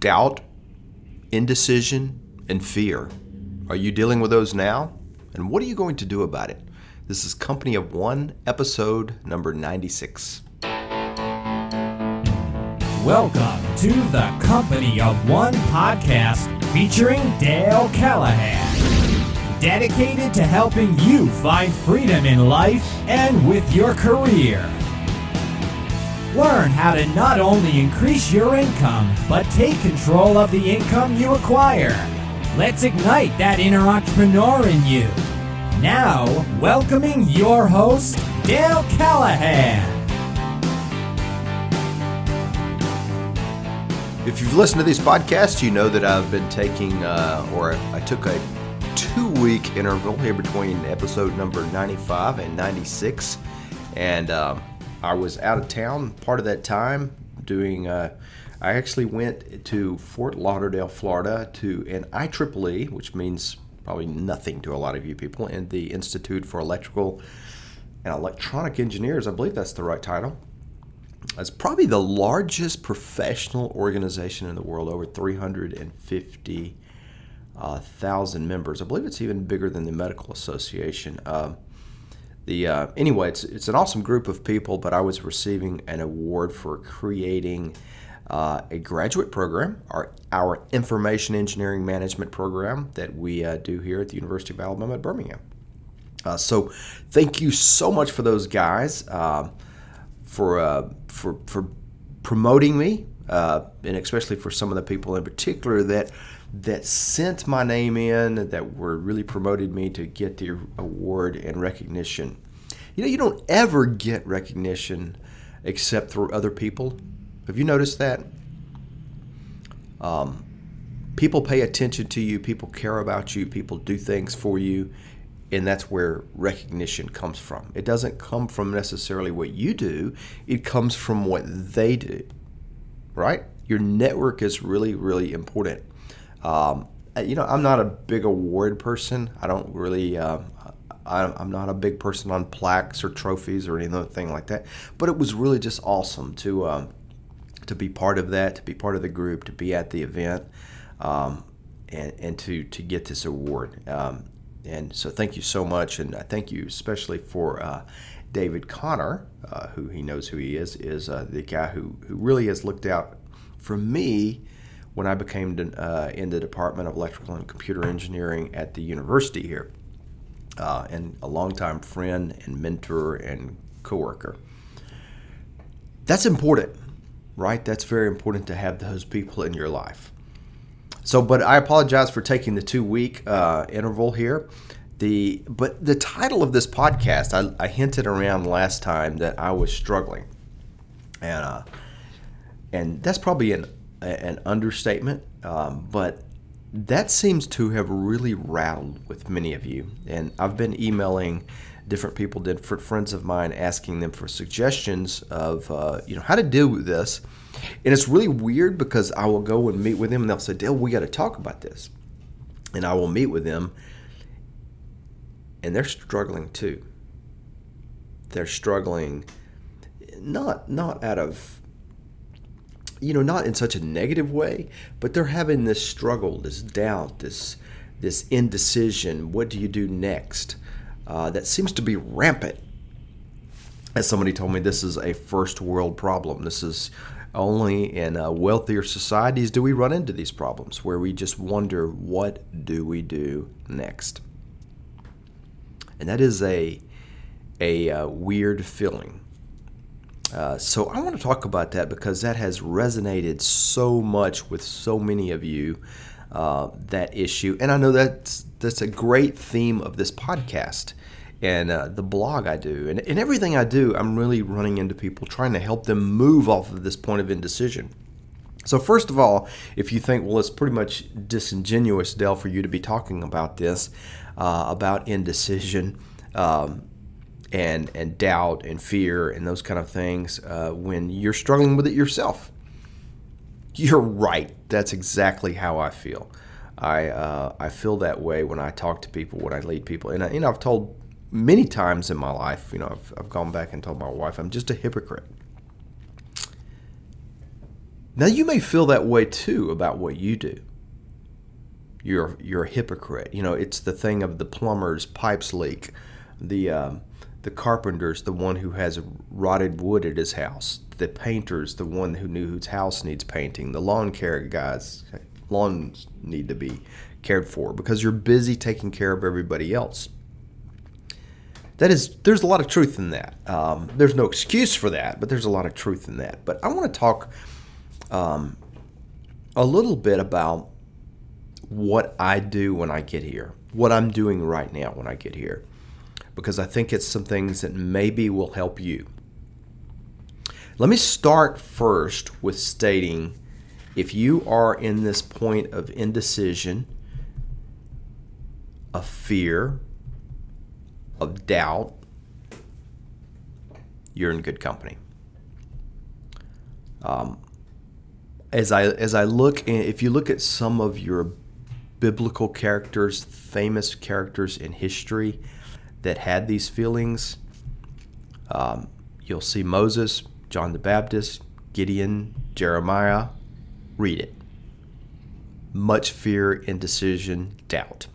doubt, indecision, and fear. Are you dealing with those now? And what are you going to do about it? This is Company of One, episode number 96. Welcome to the Company of One podcast featuring Dale Callahan. Dedicated to helping you find freedom in life and with your career. Learn how to not only increase your income, but take control of the income you acquire. Let's ignite that inner entrepreneur in you. Now, welcoming your host, Dale Callahan. If you've listened to these podcasts, you know that I've been taking, uh, or I took a two week interval here between episode number 95 and 96. And um, I was out of town part of that time doing, uh, I actually went to Fort Lauderdale, Florida to an IEEE, which means probably nothing to a lot of you people, and the Institute for Electrical and Electronic Engineers. I believe that's the right title. It's probably the largest professional organization in the world, over 350,000 uh, members. I believe it's even bigger than the Medical Association. Uh, the uh, anyway, it's it's an awesome group of people. But I was receiving an award for creating uh, a graduate program, our our information engineering management program that we uh, do here at the University of Alabama at Birmingham. Uh, so, thank you so much for those guys um, for uh, for for promoting me, uh, and especially for some of the people in particular that that sent my name in, that were really promoted me to get the award and recognition. You know, you don't ever get recognition except through other people. Have you noticed that? Um, people pay attention to you, people care about you, people do things for you, and that's where recognition comes from. It doesn't come from necessarily what you do, it comes from what they do, right? Your network is really, really important. Um, you know, I'm not a big award person. I don't really. Uh, I'm not a big person on plaques or trophies or anything like that. But it was really just awesome to um, to be part of that, to be part of the group, to be at the event, um, and, and to to get this award. Um, and so, thank you so much, and I thank you especially for uh, David Connor, uh, who he knows who he is, is uh, the guy who who really has looked out for me when I became uh, in the Department of Electrical and Computer Engineering at the university here, uh, and a longtime friend and mentor and coworker. That's important, right? That's very important to have those people in your life. So, but I apologize for taking the two week uh, interval here. The but the title of this podcast, I, I, hinted around last time that I was struggling, and uh, and that's probably an an understatement, um, but that seems to have really rattled with many of you. And I've been emailing different people, different friends of mine, asking them for suggestions of uh, you know how to deal with this. And it's really weird because I will go and meet with them, and they'll say, "Dale, we got to talk about this," and I will meet with them, and they're struggling too. They're struggling, not not out of you know, not in such a negative way, but they're having this struggle, this doubt, this this indecision. What do you do next? Uh, that seems to be rampant. As somebody told me, this is a first world problem. This is only in uh, wealthier societies do we run into these problems where we just wonder what do we do next. And that is a a uh, weird feeling. Uh, so I want to talk about that because that has resonated so much with so many of you. Uh, that issue, and I know that's that's a great theme of this podcast and uh, the blog I do, and, and everything I do. I'm really running into people trying to help them move off of this point of indecision. So first of all, if you think, well, it's pretty much disingenuous, Dale, for you to be talking about this, uh, about indecision. Um, and and doubt and fear and those kind of things uh, when you're struggling with it yourself. You're right. That's exactly how I feel. I uh, I feel that way when I talk to people, when I lead people, and I, know I've told many times in my life. You know I've, I've gone back and told my wife I'm just a hypocrite. Now you may feel that way too about what you do. You're you're a hypocrite. You know, it's the thing of the plumber's pipes leak, the um, the carpenter's the one who has rotted wood at his house, the painter's the one who knew whose house needs painting, the lawn care guys lawns need to be cared for because you're busy taking care of everybody else. That is, there's a lot of truth in that. Um, there's no excuse for that, but there's a lot of truth in that. But I want to talk um, a little bit about what I do when I get here, what I'm doing right now when I get here, because I think it's some things that maybe will help you. Let me start first with stating if you are in this point of indecision, of fear, of doubt, you're in good company. Um, as I as I look, if you look at some of your biblical characters, famous characters in history that had these feelings, um, you'll see Moses, John the Baptist, Gideon, Jeremiah. Read it. Much fear, indecision, doubt.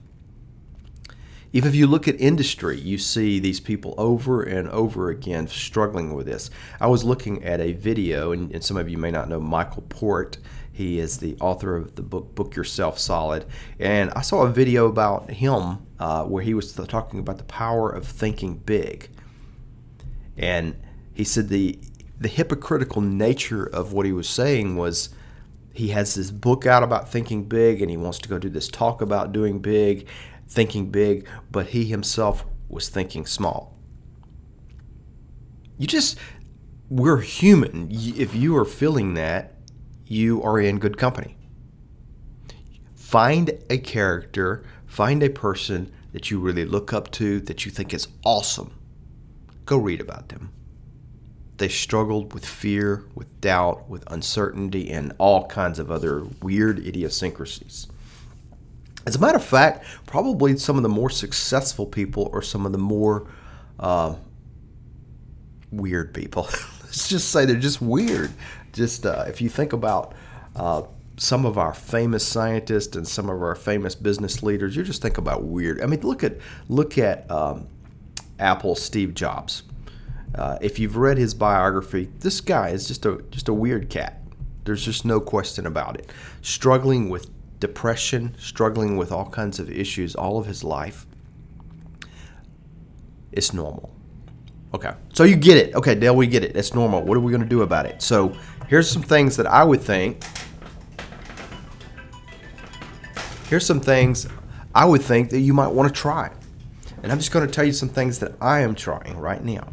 Even if you look at industry, you see these people over and over again struggling with this. I was looking at a video, and, and some of you may not know Michael Port. He is the author of the book Book Yourself Solid. And I saw a video about him uh, where he was talking about the power of thinking big. And he said the the hypocritical nature of what he was saying was he has this book out about thinking big and he wants to go do this talk about doing big thinking big, but he himself was thinking small. You just, we're human. If you are feeling that, you are in good company. Find a character, find a person that you really look up to, that you think is awesome. Go read about them. They struggled with fear, with doubt, with uncertainty, and all kinds of other weird idiosyncrasies. As a matter of fact, probably some of the more successful people are some of the more uh, weird people. Let's just say they're just weird. Just uh, if you think about uh, some of our famous scientists and some of our famous business leaders, you just think about weird. I mean, look at look at um, Apple Steve Jobs. Uh, if you've read his biography, this guy is just a just a weird cat. There's just no question about it. Struggling with depression, struggling with all kinds of issues all of his life. It's normal. Okay. So you get it. Okay, Dale, we get it. It's normal. What are we going to do about it? So here's some things that I would think. Here's some things I would think that you might want to try. And I'm just going to tell you some things that I am trying right now.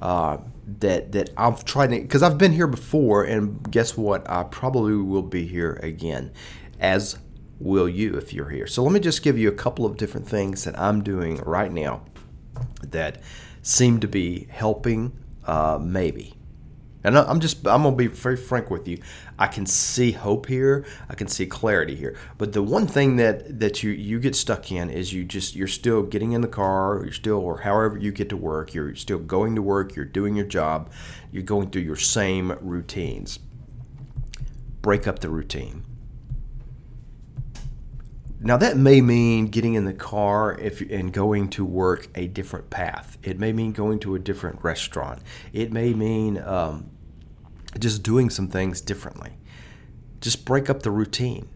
Uh, that that I've tried because I've been here before, and guess what? I probably will be here again as will you if you're here. So let me just give you a couple of different things that I'm doing right now that seem to be helping, uh, maybe. And I'm just I'm gonna be very frank with you. I can see hope here. I can see clarity here. But the one thing that that you you get stuck in is you just you're still getting in the car. You're still or however you get to work. You're still going to work. You're doing your job. You're going through your same routines. Break up the routine now that may mean getting in the car if and going to work a different path. It may mean going to a different restaurant. It may mean um, just doing some things differently. Just break up the routine.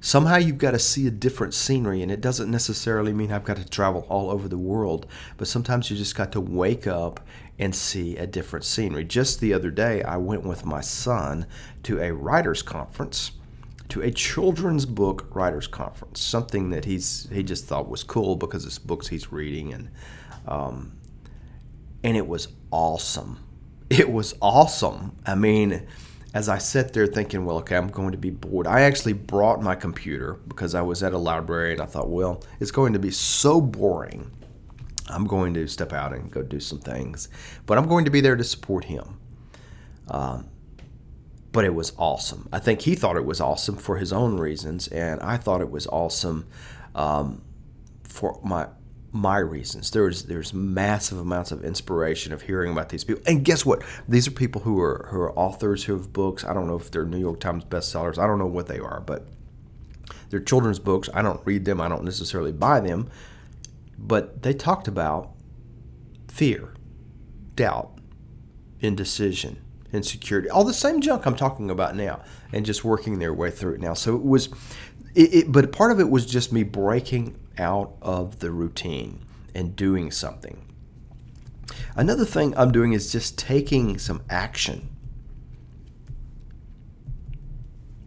Somehow you've got to see a different scenery, and it doesn't necessarily mean I've got to travel all over the world, but sometimes you just got to wake up and see a different scenery. Just the other day, I went with my son to a writers' conference to a children's book writers conference, something that he's he just thought was cool because it's books he's reading and um, and it was awesome. It was awesome. I mean, as I sat there thinking, well, okay, I'm going to be bored. I actually brought my computer because I was at a library and I thought, well, it's going to be so boring. I'm going to step out and go do some things, but I'm going to be there to support him. Um, but it was awesome. I think he thought it was awesome for his own reasons, and I thought it was awesome um, for my my reasons. There's there's massive amounts of inspiration of hearing about these people. And guess what? These are people who are who are authors who have books. I don't know if they're New York Times bestsellers. I don't know what they are, but they're children's books. I don't read them. I don't necessarily buy them. But they talked about fear, doubt, indecision, insecurity, all the same junk I'm talking about now, and just working their way through it now. So it was, it, it, but part of it was just me breaking out of the routine and doing something. Another thing I'm doing is just taking some action.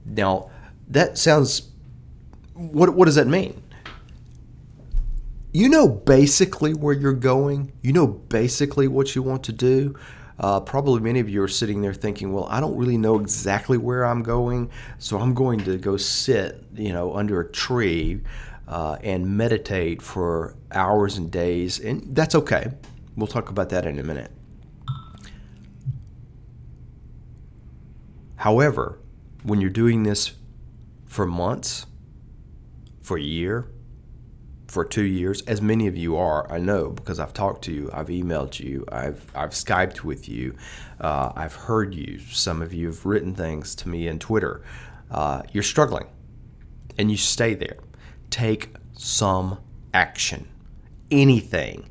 Now, that sounds what what does that mean? You know basically where you're going. You know basically what you want to do. Uh, probably many of you are sitting there thinking, "Well, I don't really know exactly where I'm going, so I'm going to go sit, you know, under a tree uh, and meditate for hours and days." And that's okay. We'll talk about that in a minute. However, when you're doing this for months, for a year, for two years, as many of you are, I know because I've talked to you, I've emailed you, I've I've skyped with you, uh, I've heard you. Some of you have written things to me in Twitter. Uh, you're struggling, and you stay there. Take some action. Anything.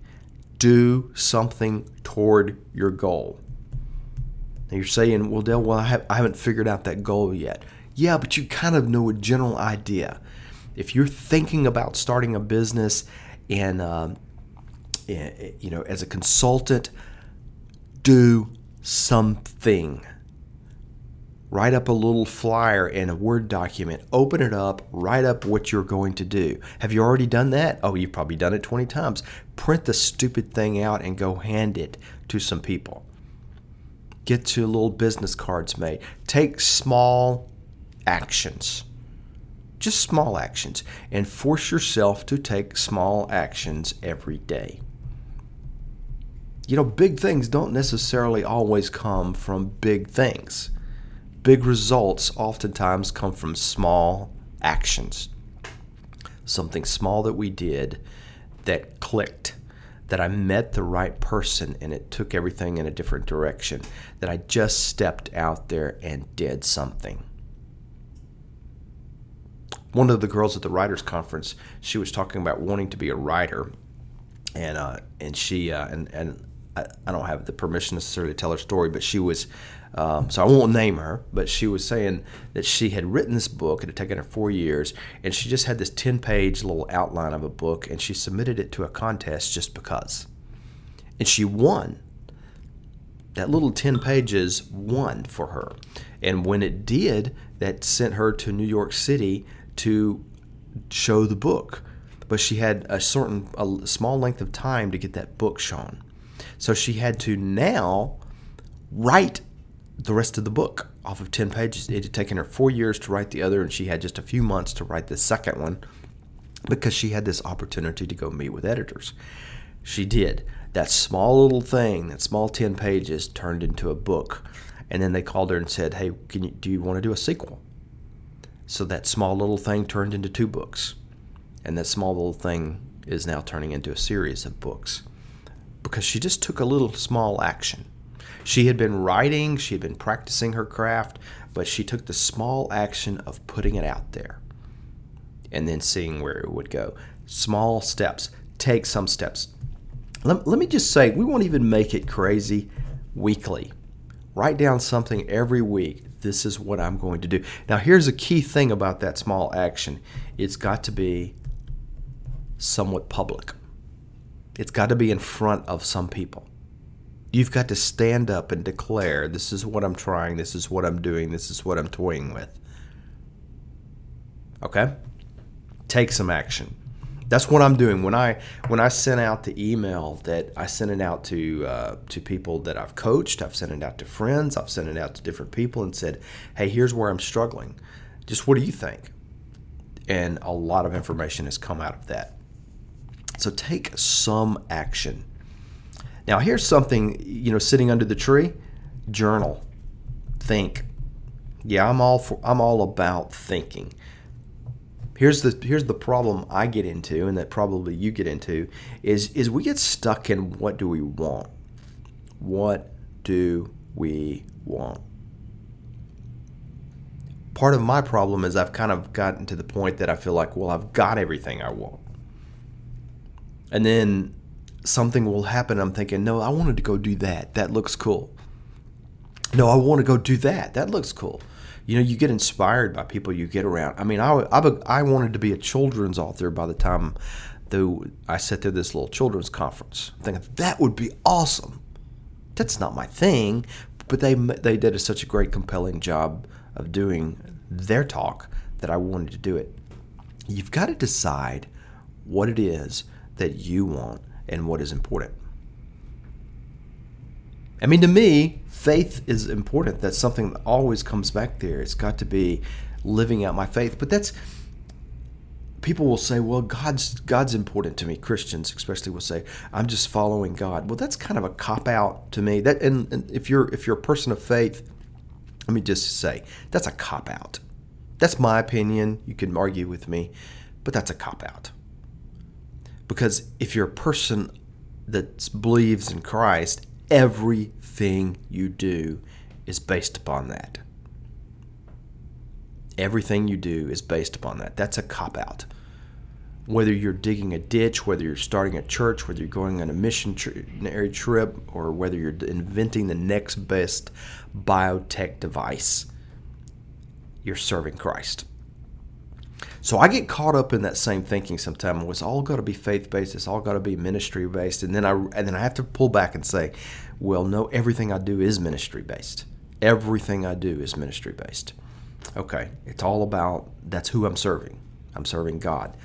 Do something toward your goal. Now you're saying, well, Dale, well, I, have, I haven't figured out that goal yet. Yeah, but you kind of know a general idea if you're thinking about starting a business and um, you know as a consultant do something. Write up a little flyer in a word document. Open it up. Write up what you're going to do. Have you already done that? Oh you've probably done it 20 times. Print the stupid thing out and go hand it to some people. Get your little business cards made. Take small actions just small actions, and force yourself to take small actions every day. You know, big things don't necessarily always come from big things. Big results oftentimes come from small actions. Something small that we did that clicked, that I met the right person and it took everything in a different direction, that I just stepped out there and did something one of the girls at the writers conference she was talking about wanting to be a writer and uh, and she uh, and and I, I, don't have the permission necessarily to tell her story but she was um, so I won't name her but she was saying that she had written this book it had taken her four years and she just had this 10 page little outline of a book and she submitted it to a contest just because. And she won. That little 10 pages won for her. And when it did that sent her to New York City to show the book, but she had a certain a small length of time to get that book shown. So she had to now write the rest of the book off of 10 pages. It had taken her four years to write the other, and she had just a few months to write the second one because she had this opportunity to go meet with editors. She did. That small little thing, that small 10 pages, turned into a book. And then they called her and said, Hey, can you, do you want to do a sequel? So that small little thing turned into two books. And that small little thing is now turning into a series of books because she just took a little small action. She had been writing, she had been practicing her craft, but she took the small action of putting it out there and then seeing where it would go. Small steps. Take some steps. Let, let me just say, we won't even make it crazy weekly. Write down something every week this is what I'm going to do. Now, here's a key thing about that small action it's got to be somewhat public, it's got to be in front of some people. You've got to stand up and declare, This is what I'm trying, this is what I'm doing, this is what I'm toying with. Okay? Take some action that's what I'm doing when I when I sent out the email that I sent it out to uh, to people that I've coached. I've sent it out to friends. I've sent it out to different people and said, "Hey, here's where I'm struggling. Just what do you think?" And a lot of information has come out of that. So take some action. Now, here's something you know, sitting under the tree, journal, think. Yeah, I'm all for, I'm all about thinking here's the here's the problem I get into, and that probably you get into, is is we get stuck in what do we want? What do we want? Part of my problem is I've kind of gotten to the point that I feel like, well, I've got everything I want. And then something will happen. I'm thinking, no, I wanted to go do that. That looks cool. No, I want to go do that. That looks cool. You know, you get inspired by people you get around. I mean, I, I, I wanted to be a children's author by the time though I sat through this little children's conference, thinking that would be awesome. That's not my thing, but they they did a, such a great, compelling job of doing their talk that I wanted to do it. You've got to decide what it is that you want and what is important. I mean, to me, faith is important. That's something that always comes back there. It's got to be living out my faith. But that's people will say, "Well, God's God's important to me." Christians, especially, will say, "I'm just following God." Well, that's kind of a cop out to me. That and, and if you're if you're a person of faith, let me just say that's a cop out. That's my opinion. You can argue with me, but that's a cop out. Because if you're a person that believes in Christ, everything you do is based upon that. Everything you do is based upon that. That's a cop out. Whether you're digging a ditch, whether you're starting a church, whether you're going on a missionary trip, or whether you're inventing the next best biotech device, you're serving Christ. So I get caught up in that same thinking sometimes. It's all got to be faith based. It's all got to be ministry based. And then I and then I have to pull back and say, well, no, everything I do is ministry based. Everything I do is ministry based. Okay, it's all about that's who I'm serving. I'm serving God.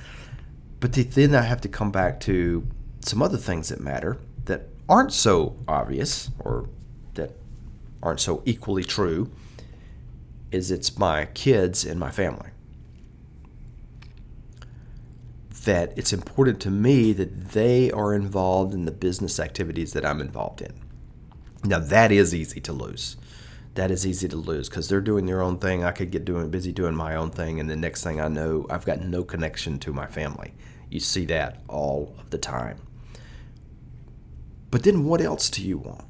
But then I have to come back to some other things that matter that aren't so obvious or that aren't so equally true. Is it's my kids and my family that it's important to me that they are involved in the business activities that I'm involved in. Now that is easy to lose. That is easy to lose because they're doing their own thing. I could get doing busy doing my own thing, and the next thing I know, I've got no connection to my family. You see that all of the time. But then, what else do you want?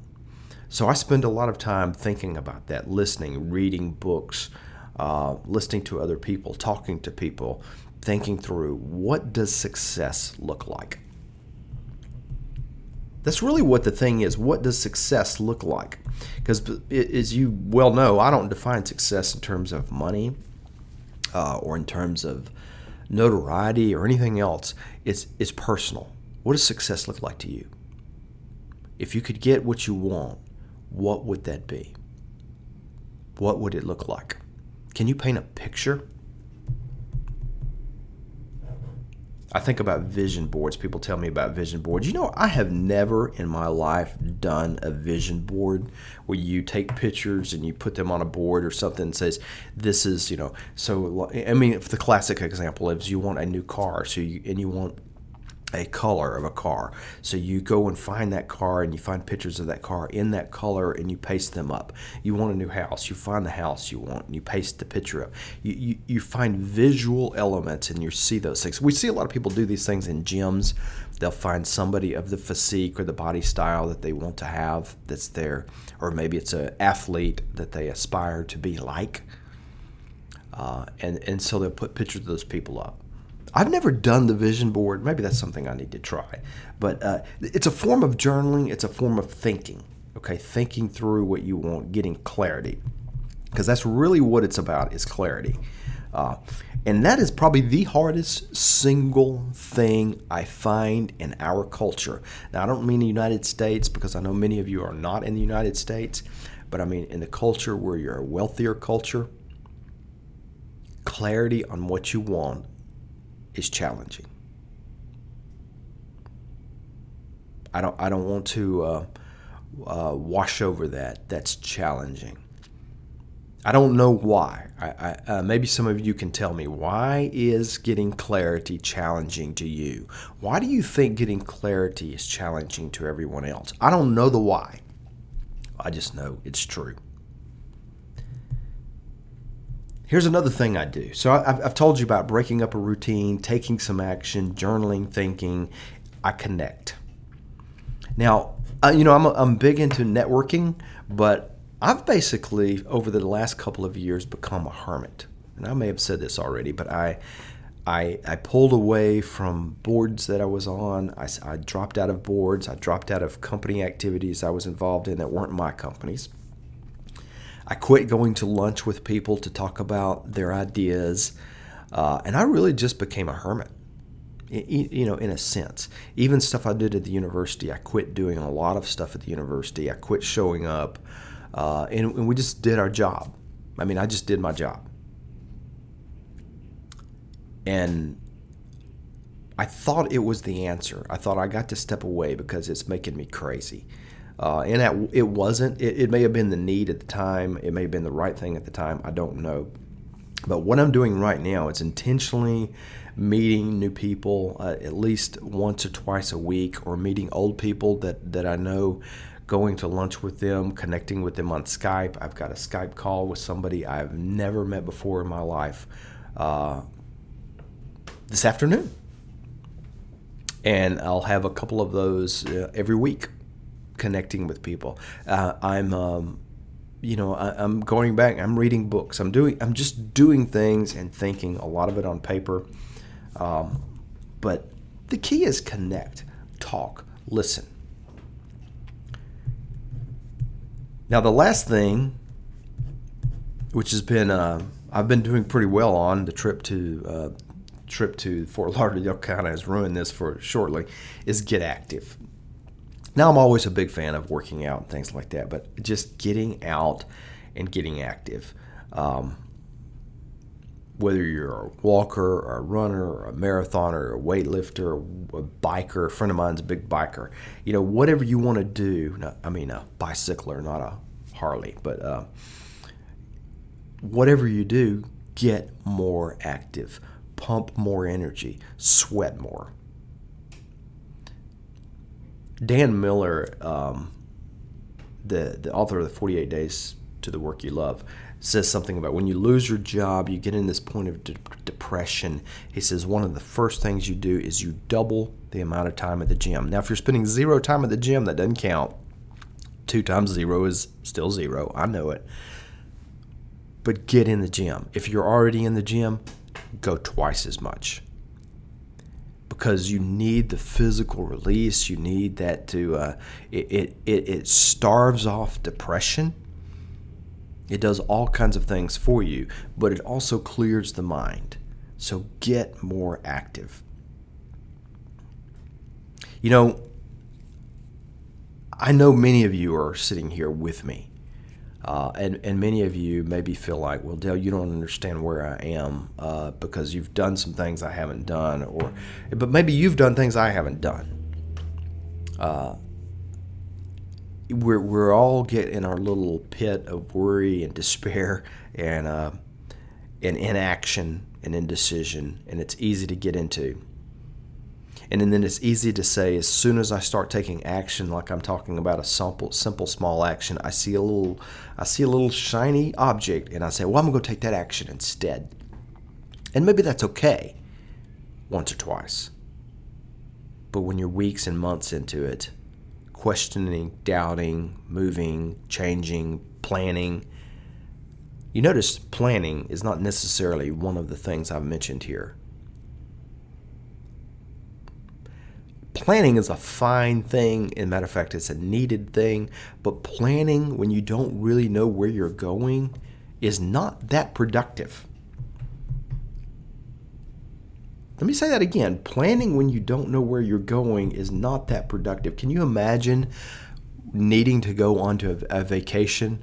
So I spend a lot of time thinking about that, listening, reading books, uh, listening to other people, talking to people, thinking through what does success look like? That's really what the thing is. What does success look like? Because, as you well know, I don't define success in terms of money uh, or in terms of notoriety or anything else. It's, it's personal. What does success look like to you? If you could get what you want, what would that be? What would it look like? Can you paint a picture? I think about vision boards. People tell me about vision boards. You know, I have never in my life done a vision board where you take pictures and you put them on a board or something that says, this is, you know, so, I mean, the classic example is you want a new car, so you, and you want a color of a car. So you go and find that car and you find pictures of that car in that color and you paste them up. You want a new house, you find the house you want and you paste the picture up. You, you, you find visual elements and you see those things. We see a lot of people do these things in gyms. They'll find somebody of the physique or the body style that they want to have that's there, or maybe it's an athlete that they aspire to be like. Uh, and, and so they'll put pictures of those people up I've never done the vision board. Maybe that's something I need to try. But uh, it's a form of journaling, it's a form of thinking, okay? Thinking through what you want, getting clarity. Because that's really what it's about is clarity. Uh, and that is probably the hardest single thing I find in our culture. Now, I don't mean the United States because I know many of you are not in the United States, but I mean in the culture where you're a wealthier culture, clarity on what you want is challenging. I don't I don't want to uh, uh, wash over that. That's challenging. I don't know why. I, I, uh, maybe some of you can tell me why is getting clarity challenging to you? Why do you think getting clarity is challenging to everyone else? I don't know the why. I just know it's true. Here's another thing I do. So I've, I've told you about breaking up a routine, taking some action, journaling, thinking. I connect. Now, uh, you know, I'm, I'm big into networking, but I've basically, over the last couple of years, become a hermit. And I may have said this already, but I, I, I pulled away from boards that I was on. I, I dropped out of boards. I dropped out of company activities I was involved in that weren't my companies. I quit going to lunch with people to talk about their ideas. Uh, and I really just became a hermit you know, in a sense. Even stuff I did at the university, I quit doing a lot of stuff at the university. I quit showing up, uh, and, and, we just did our job. I mean, I just did my job. And I thought it was the answer. I thought I got to step away because it's making me crazy. Uh, and that, it wasn't. It, it may have been the need at the time. It may have been the right thing at the time. I don't know. But what I'm doing right now it's intentionally meeting new people uh, at least once or twice a week, or meeting old people that, that I know, going to lunch with them, connecting with them on Skype. I've got a Skype call with somebody I've never met before in my life uh, this afternoon. And I'll have a couple of those uh, every week connecting with people. Uh, I'm um, you know I, am going back i'm reading books i'm doing i'm just doing things and thinking a lot of it on paper um, but the key is connect, talk, listen. Now, the last thing, which has been uh, I've been doing pretty well on the trip to uh, trip to Fort Lauderdale kind of has ruined this for shortly, is get active. Now, I'm always a big fan of working out and things like that, but just getting out and getting active. Um, whether you're a walker or a runner or a marathoner or a weightlifter or a biker, a friend of mine's a big biker, you know, whatever you want to do, I mean, a bicycler, not a Harley, but uh, whatever you do, get more active, pump more energy, sweat more. Dan Miller, um, the, the author of the 48 Days to the Work You Love, says something about when you lose your job, you get in this point of de- depression. He says one of the first things you do is you double the amount of time at the gym. Now, if you're spending zero time at the gym, that doesn't count. Two times zero is still zero. I know it. But get in the gym. If you're already in the gym, go twice as much because you need the physical release. You need that to uh, it, it, it, it starves off depression it does all kinds of things for you, but it also clears the mind. So get more active. You know, I know many of you are sitting here with me. Uh, and, and many of you maybe feel like, well, Dale, you don't understand where I am uh, because you've done some things I haven't done, or but maybe you've done things I haven't done. Uh, we're, we're all get in our little pit of worry and despair and, uh, and inaction and indecision, and it's easy to get into. And then it's easy to say, as soon as I start taking action, like I'm talking about a simple, simple small action, I see a little, I see a little shiny object, and I say, well, I'm gonna go take that action instead. And maybe that's okay, once or twice. But when you're weeks and months into it, questioning, doubting, moving, changing, planning. You notice planning is not necessarily one of the things I've mentioned here. Planning is a fine thing. A matter of fact, it's a needed thing. But planning when you don't really know where you're going is not that productive. Let me say that again. Planning when you don't know where you're going is not that productive. Can you imagine needing to go onto a, a vacation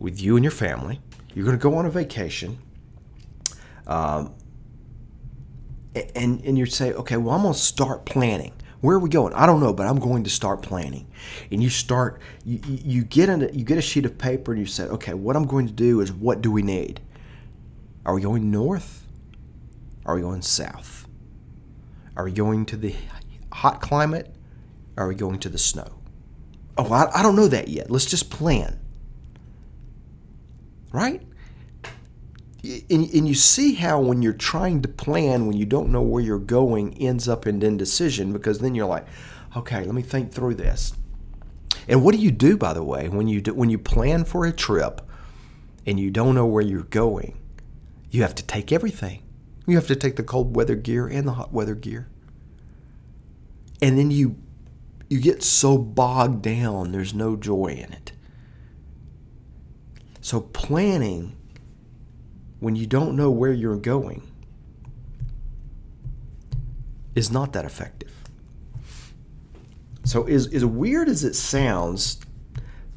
with you and your family? You're going to go on a vacation. Um, and, and you say, okay, well, I'm going to start planning. Where are we going? I don't know, but I'm going to start planning. And you start, you, you get a, you get a sheet of paper and you say, okay, what I'm going to do is what do we need? Are we going north? Are we going south? Are we going to the hot climate? Are we going to the snow? Oh, I, I don't know that yet. Let's just plan. Right? And, and you see how when you're trying to plan, when you don't know where you're going, ends up in indecision because then you're like, okay, let me think through this. And what do you do, by the way, when you do, when you plan for a trip and you don't know where you're going? You have to take everything. You have to take the cold weather gear and the hot weather gear. And then you you get so bogged down, there's no joy in it. So planning when you don't know where you're going is not that effective. So, as, as weird as it sounds,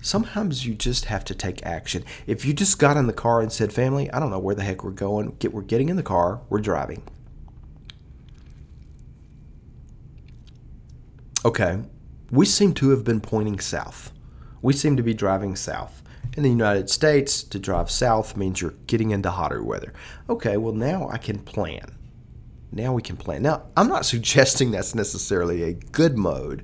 sometimes you just have to take action. If you just got in the car and said, Family, I don't know where the heck we're going, Get, we're getting in the car, we're driving. Okay, we seem to have been pointing south. We seem to be driving south. In the United States, to drive south means you're getting into hotter weather. Okay, well, now I can plan. Now we can plan. Now, I'm not suggesting that's necessarily a good mode,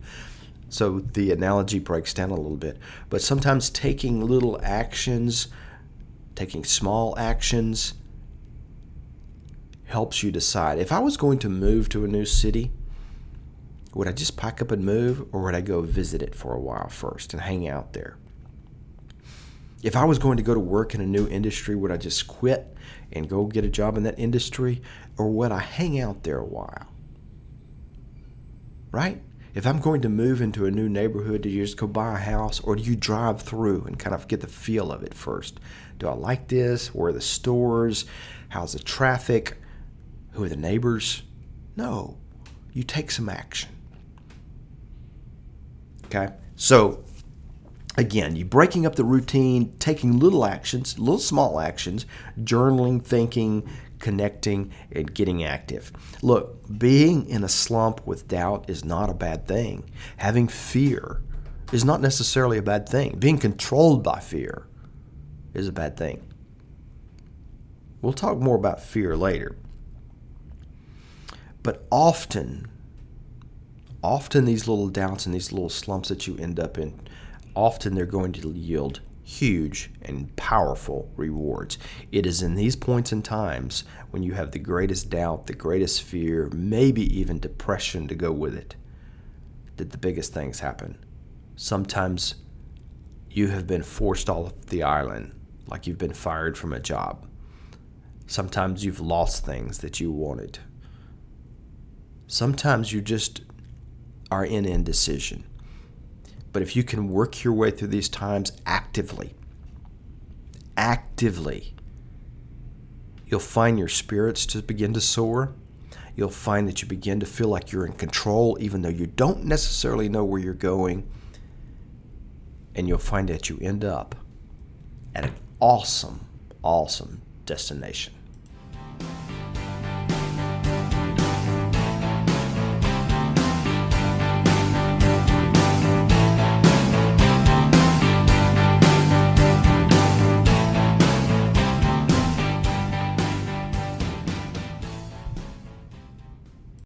so the analogy breaks down a little bit. But sometimes taking little actions, taking small actions, helps you decide. If I was going to move to a new city, would I just pack up and move, or would I go visit it for a while first and hang out there? If I was going to go to work in a new industry, would I just quit and go get a job in that industry, or would I hang out there a while? Right? If I'm going to move into a new neighborhood, do you just go buy a house, or do you drive through and kind of get the feel of it first? Do I like this? Where are the stores? How's the traffic? Who are the neighbors? No. You take some action. Okay? So, again, you breaking up the routine, taking little actions, little small actions, journaling, thinking, connecting, and getting active. Look, being in a slump with doubt is not a bad thing. Having fear is not necessarily a bad thing. Being controlled by fear is a bad thing. We'll talk more about fear later. But often, often these little doubts and these little slumps that you end up in, often they're going to yield huge and powerful rewards. It is in these points and times when you have the greatest doubt, the greatest fear, maybe even depression to go with it, that the biggest things happen. Sometimes you have been forced off the island, like you've been fired from a job. Sometimes you've lost things that you wanted. Sometimes you just are in indecision. But if you can work your way through these times actively, actively, you'll find your spirits to begin to soar. You'll find that you begin to feel like you're in control, even though you don't necessarily know where you're going. And you'll find that you end up at an awesome, awesome destination.